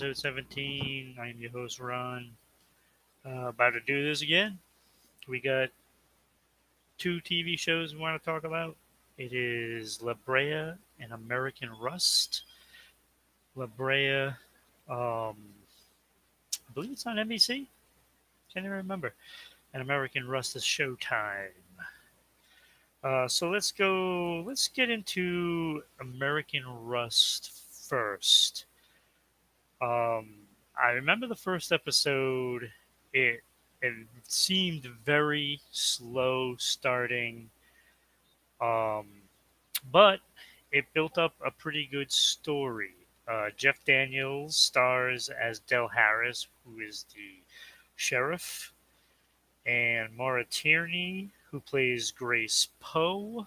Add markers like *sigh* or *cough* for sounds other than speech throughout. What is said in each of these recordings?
Episode 17. I'm your host, Ron. Uh, about to do this again. We got two TV shows we want to talk about. It is La Brea and American Rust. La Brea, um, I believe it's on NBC. Can't even remember. And American Rust is Showtime. Uh, so let's go. Let's get into American Rust first. Um, I remember the first episode. It it seemed very slow starting, um, but it built up a pretty good story. Uh, Jeff Daniels stars as Del Harris, who is the sheriff, and Maura Tierney, who plays Grace Poe.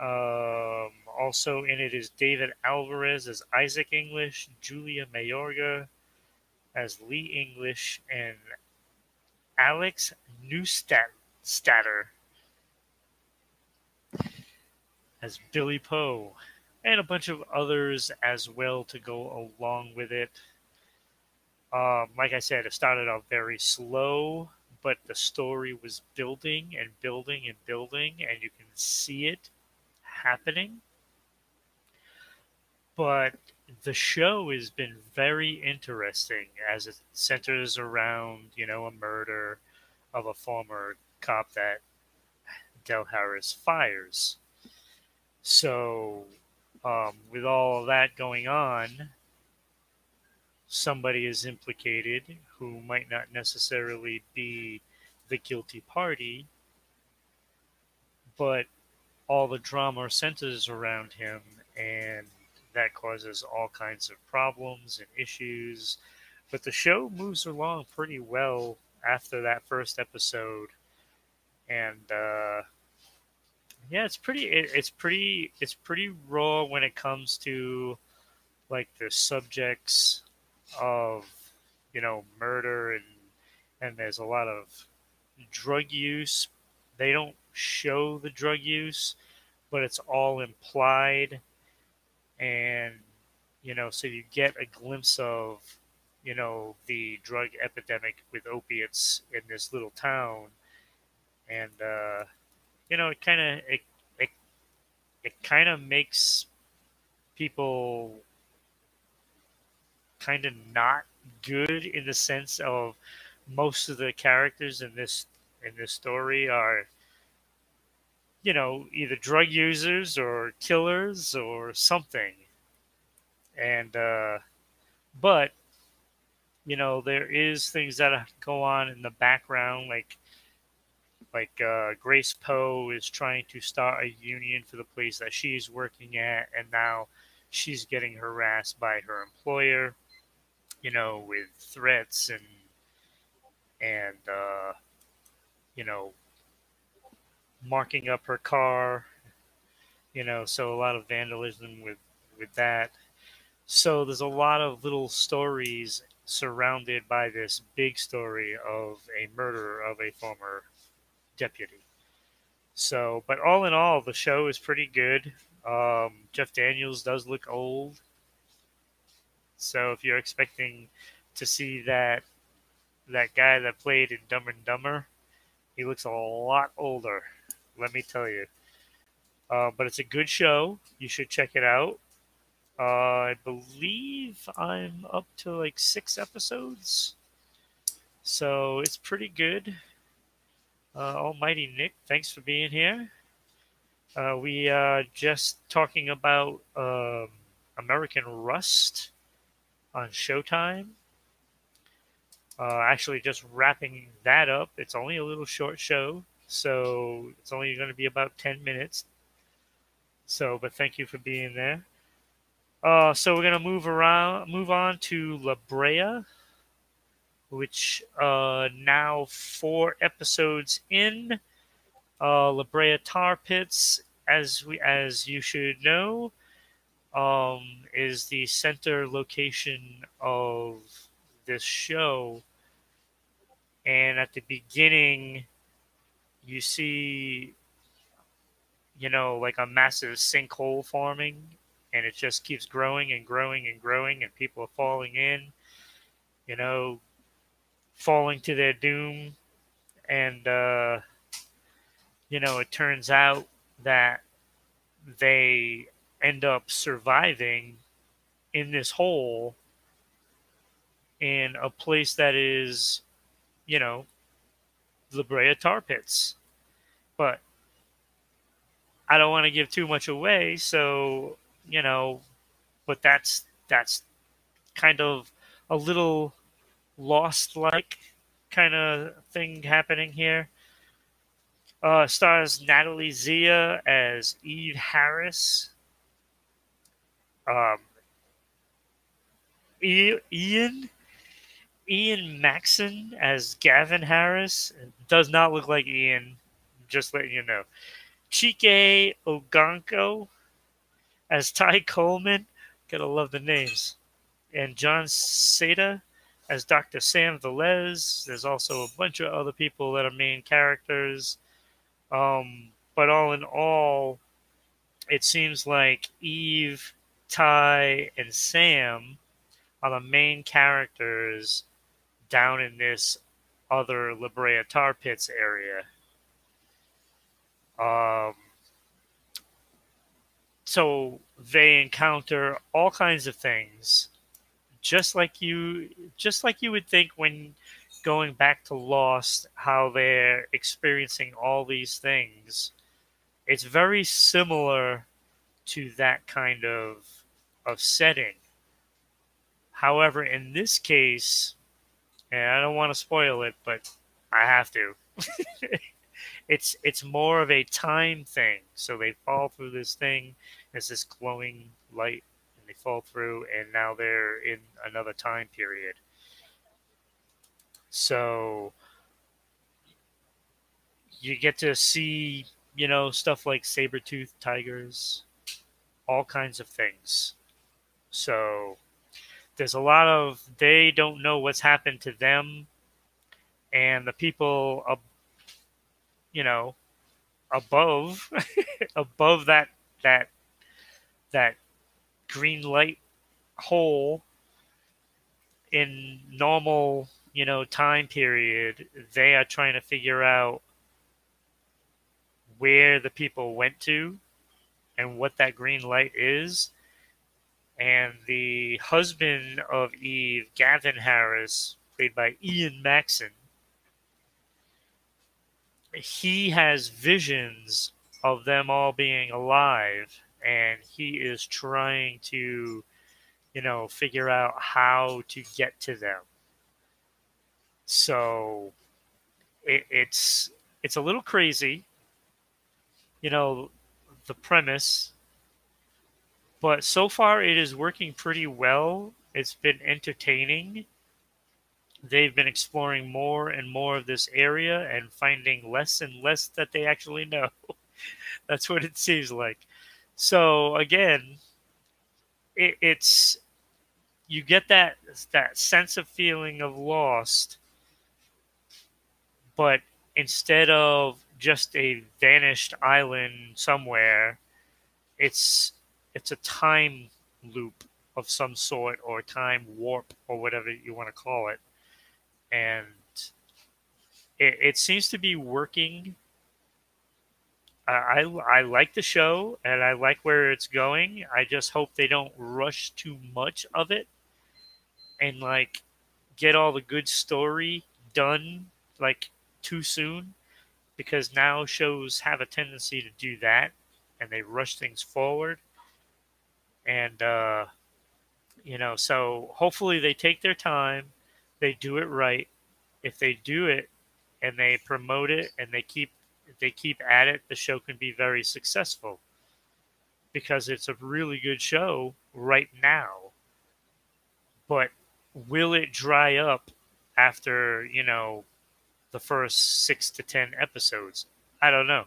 Um, also in it is David Alvarez as Isaac English, Julia Mayorga as Lee English, and Alex Neustaedter as Billy Poe, and a bunch of others as well to go along with it. Um, like I said, it started off very slow, but the story was building and building and building, and you can see it happening. But the show has been very interesting as it centers around, you know, a murder of a former cop that Del Harris fires. So, um, with all that going on, somebody is implicated who might not necessarily be the guilty party, but all the drama centers around him, and that causes all kinds of problems and issues. But the show moves along pretty well after that first episode, and uh, yeah, it's pretty. It, it's pretty. It's pretty raw when it comes to like the subjects of you know murder and and there's a lot of drug use. They don't show the drug use, but it's all implied. And, you know, so you get a glimpse of, you know, the drug epidemic with opiates in this little town. And, uh, you know, it kind of, it, it, it kind of makes people kind of not good in the sense of most of the characters in this in this story are you know either drug users or killers or something. And uh but you know there is things that go on in the background like like uh, Grace Poe is trying to start a union for the place that she's working at, and now she's getting harassed by her employer, you know, with threats and and uh, you know marking up her car you know so a lot of vandalism with with that. So there's a lot of little stories surrounded by this big story of a murder of a former deputy. So but all in all the show is pretty good. Um, jeff daniels does look old. So if you're expecting to see that that guy that played in dumb and dumber he looks a lot older let me tell you. Uh, but it's a good show. You should check it out. Uh, I believe I'm up to like six episodes. So it's pretty good. Uh, Almighty Nick, thanks for being here. Uh, we are just talking about um, American Rust on Showtime. Uh, actually, just wrapping that up. It's only a little short show. So it's only going to be about 10 minutes. So, but thank you for being there. Uh, so we're gonna move around, move on to La Brea, which uh, now four episodes in. Uh, La Brea Tar Pits, as we as you should know, um, is the center location of this show. And at the beginning, you see, you know, like a massive sinkhole forming, and it just keeps growing and growing and growing, and people are falling in, you know, falling to their doom. And, uh, you know, it turns out that they end up surviving in this hole in a place that is, you know, La Brea tar pits. But I don't want to give too much away, so you know, but that's that's kind of a little lost like kind of thing happening here. Uh, stars Natalie Zea as Eve Harris. Um, Ian Ian Maxon as Gavin Harris does not look like Ian. Just letting you know. Chike Okonkwo as Ty Coleman. Gotta love the names. And Jon Seda as Dr. Sam Velez. There's also a bunch of other people that are main characters. Um, but all in all, it seems like Eve, Ty, and Sam are the main characters down in this other La Brea Tar Pits area. Um, so they encounter all kinds of things, just like you, just like you would think when going back to Lost, how they're experiencing all these things. It's very similar to that kind of of setting. However, in this case, and I don't want to spoil it, but I have to. *laughs* it's it's more of a time thing. So they fall through this thing, there's this glowing light, and they fall through, and now they're in another time period. So you get to see, you know, stuff like saber tooth tigers, all kinds of things. So there's a lot of they don't know what's happened to them. And the people up you know above *laughs* above that that that green light hole in normal you know time period they are trying to figure out where the people went to and what that green light is and the husband of eve gavin harris played by ian maxon he has visions of them all being alive and he is trying to you know figure out how to get to them so it, it's it's a little crazy, you know, the premise. But so far, it is working pretty well. It's been entertaining. They've been exploring more and more of this area and finding less and less that they actually know. *laughs* That's what it seems like. So again, it, it's you get that that sense of feeling of lost but instead of just a vanished island somewhere, it's it's a time loop of some sort or time warp or whatever you want to call it, and it, it seems to be working. I, I like the show and I like where it's going. I just hope they don't rush too much of it and like get all the good story done like too soon because now shows have a tendency to do that and they rush things forward. And, uh, you know, so hopefully they take their time, they do it right. If they do it and they promote it and they keep they keep at it, the show can be very successful because it's a really good show right now. But will it dry up after, you know, the first six to 10 episodes? I don't know.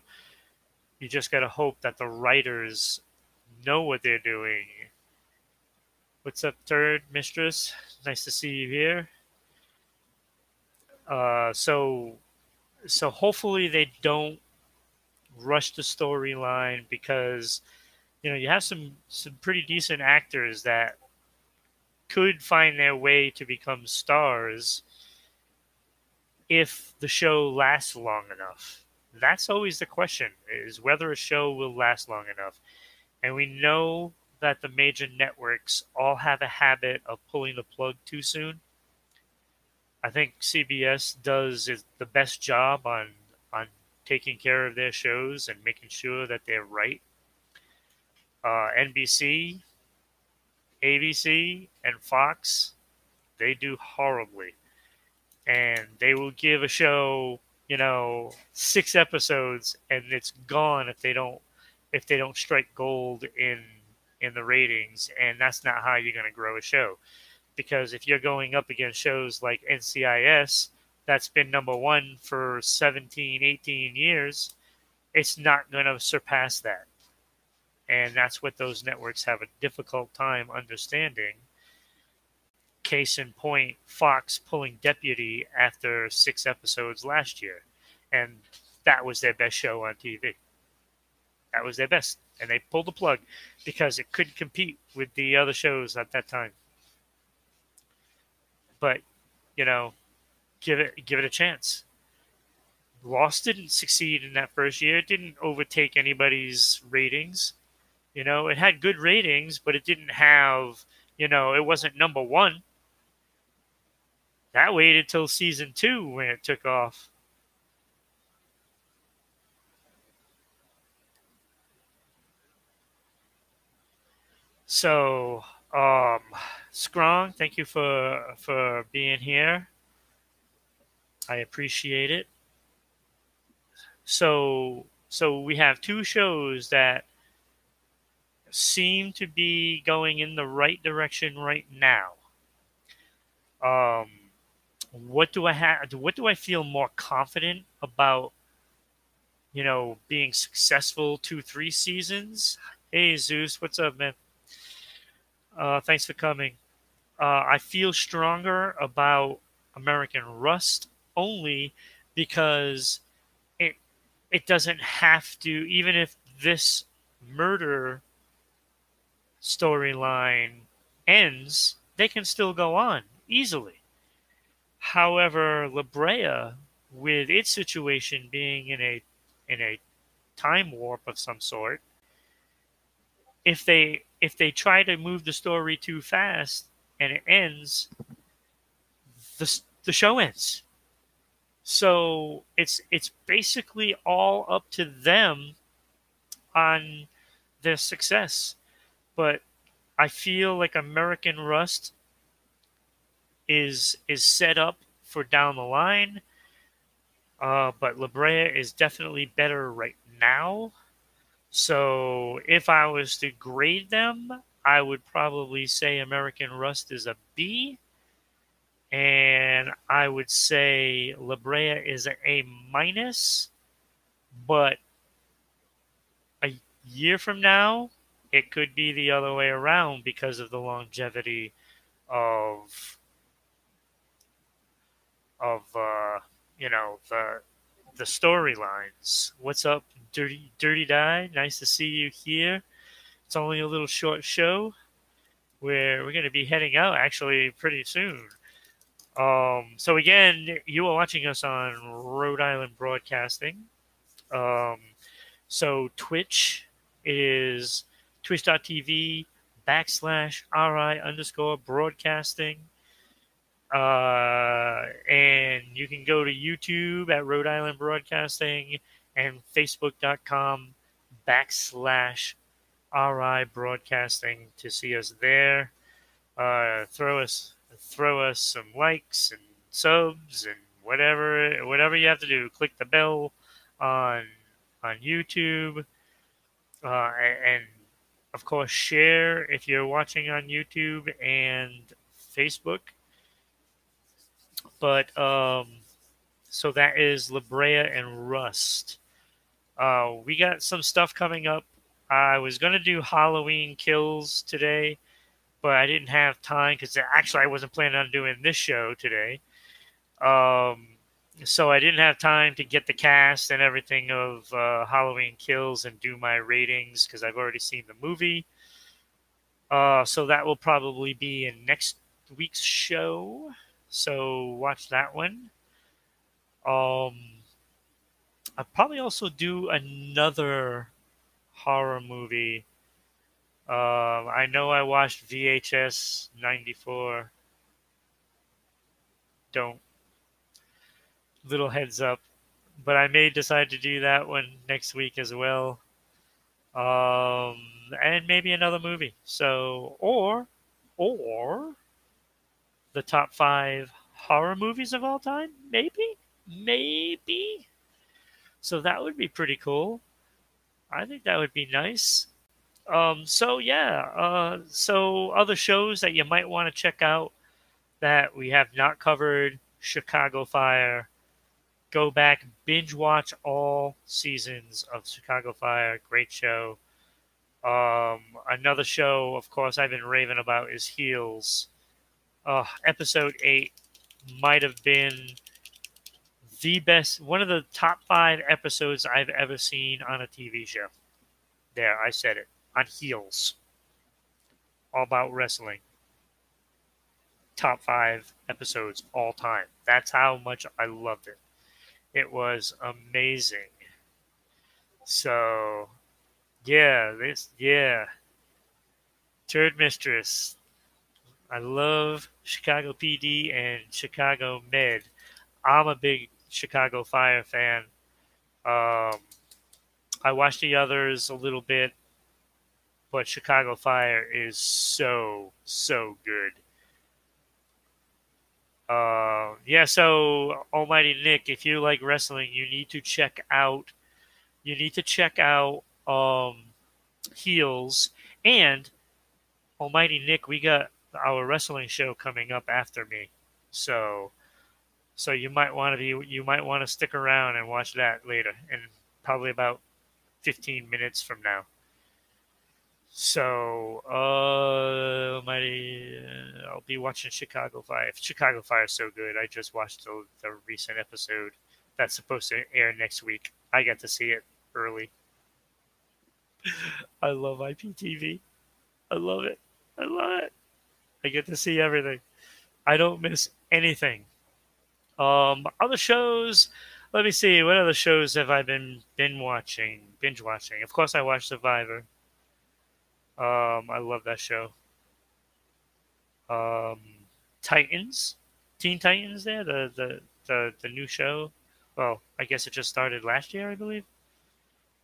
You just got to hope that the writers know what they're doing. What's up, third mistress? Nice to see you here. Uh, so, so hopefully they don't rush the storyline because you know you have some some pretty decent actors that could find their way to become stars if the show lasts long enough. That's always the question is whether a show will last long enough. And we know that the major networks all have a habit of pulling the plug too soon. I think CBS does the best job on on taking care of their shows and making sure that they're right. Uh, NBC, ABC, and Fox, they do horribly, and they will give a show, you know, six episodes, and it's gone if they don't if they don't strike gold in in the ratings, and that's not how you're going to grow a show. Because if you're going up against shows like NCIS, that's been number one for 17, 18 years, it's not going to surpass that. And that's what those networks have a difficult time understanding. Case in point, Fox pulling Deputy after six episodes last year. And that was their best show on TV. That was their best. And they pulled the plug because it couldn't compete with the other shows at that time. But, you know, give it give it a chance. Lost didn't succeed in that first year. It didn't overtake anybody's ratings. You know, it had good ratings, but it didn't have, you know, it wasn't number one. That waited till season two when it took off. So, um, Scrong, thank you for for being here. I appreciate it. So, so we have two shows that seem to be going in the right direction right now. Um, what do I have? What do I feel more confident about? You know, being successful two, three seasons. Hey, Zeus, what's up, man? Uh, thanks for coming. Uh, I feel stronger about American Rust only because it it doesn't have to. Even if this murder storyline ends, they can still go on easily. However, La Brea, with its situation being in a in a time warp of some sort, if they if they try to move the story too fast and it ends, the the show ends. So it's it's basically all up to them on their success. But I feel like American Rust is is set up for down the line. Uh, but La Brea is definitely better right now. So if I was to grade them, I would probably say American Rust is a B. And I would say La Brea is a A minus. But a year from now, it could be the other way around because of the longevity of of uh, you know the the storylines. What's up, Dirty Dirty Die? Nice to see you here. It's only a little short show where we're going to be heading out actually pretty soon. Um, so again, you are watching us on Rhode Island Broadcasting. Um, so Twitch is twitch.tv backslash ri underscore broadcasting. Uh, and you can go to YouTube at Rhode Island Broadcasting and Facebook.com backslash RI Broadcasting to see us there. Uh, throw us throw us some likes and subs and whatever whatever you have to do. Click the bell on on YouTube uh, and of course, share if you're watching on YouTube and Facebook. But um, so that is La Brea and Rust. Uh, we got some stuff coming up. I was gonna do Halloween kills today, but I didn't have time because actually I wasn't planning on doing this show today. Um, so I didn't have time to get the cast and everything of uh, Halloween Kills and do my ratings because I've already seen the movie. Uh, so that will probably be in next week's show. So watch that one. Um, I'll probably also do another horror movie. Um, I know I watched VHS 94. Don't little heads up. But I may decide to do that one next week as well. Um, and maybe another movie. So, or, or the top five horror movies of all time? Maybe, maybe. So that would be pretty cool. I think that would be nice. Um, so yeah, uh, so other shows that you might want to check out that we have not covered: Chicago Fire, go back, binge watch all seasons of Chicago Fire. Great show. Um, another show, of course, I've been raving about is Heels. Uh, episode eight might have been the best, one of the top five episodes I've ever seen on a TV show. There, I said it on Heels. All about wrestling. Top five episodes all time. That's how much I loved it. It was amazing. So, yeah, this, yeah. Turd Mistress. I love Chicago PD and Chicago Med. I'm a big Chicago Fire fan. Um, I watched the others a little bit, but Chicago Fire is so, so good. Uh, yeah, so Almighty Nick, if you like wrestling, you need to check out. You need to check out um, Heels and Almighty Nick. We got our wrestling show coming up after me, so so you might want to be you might want to stick around and watch that later, and probably about fifteen minutes from now. So, uh, uh, I'll be watching Chicago Fire. Chicago Fire is so good. I just watched the, the recent episode that's supposed to air next week. I got to see it early. *laughs* I love IPTV. I love it. I love it. I get to see everything. I don't miss anything. Um, other shows. Let me see. What other shows have I been been watching? Binge watching. Of course, I watched Survivor. Um, I love that show. Um, Titans, Teen Titans. There, the the the the new show. Well, I guess it just started last year, I believe.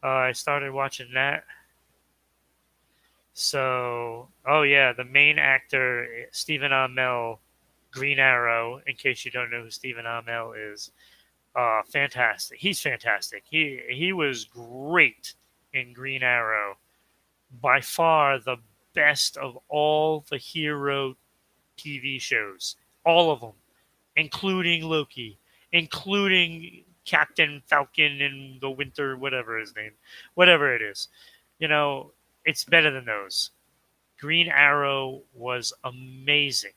Uh, I started watching that. So, oh yeah, the main actor Stephen Amell, Green Arrow. In case you don't know who Stephen Amell is, uh, fantastic. He's fantastic. He he was great in Green Arrow by far the best of all the hero TV shows, all of them, including Loki, including Captain Falcon and the Winter, whatever his name, whatever it is. You know, it's better than those. Green Arrow was amazing.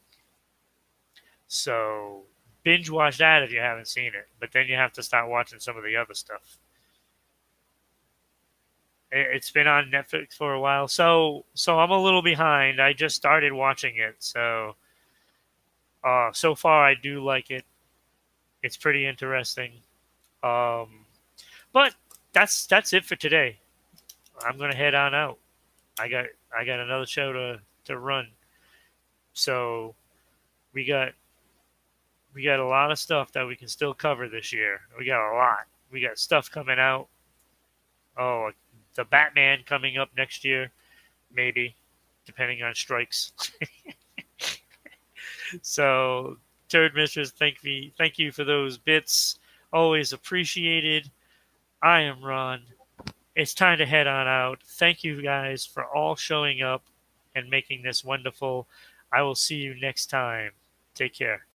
So binge watch that if you haven't seen it, but then you have to start watching some of the other stuff. It's been on Netflix for a while, so so I'm a little behind. I just started watching it, so uh, so far I do like it. It's pretty interesting. Um, but that's that's it for today. I'm gonna head on out. I got I got another show to to run. So we got we got a lot of stuff that we can still cover this year. We got a lot. We got stuff coming out. Oh, the Batman coming up next year, maybe, depending on strikes. *laughs* so, Turd Mistress, thank me, thank you for those bits. Always appreciated. I am Ron, it's time to head on out. Thank you guys for all showing up and making this wonderful. I will see you next time. Take care.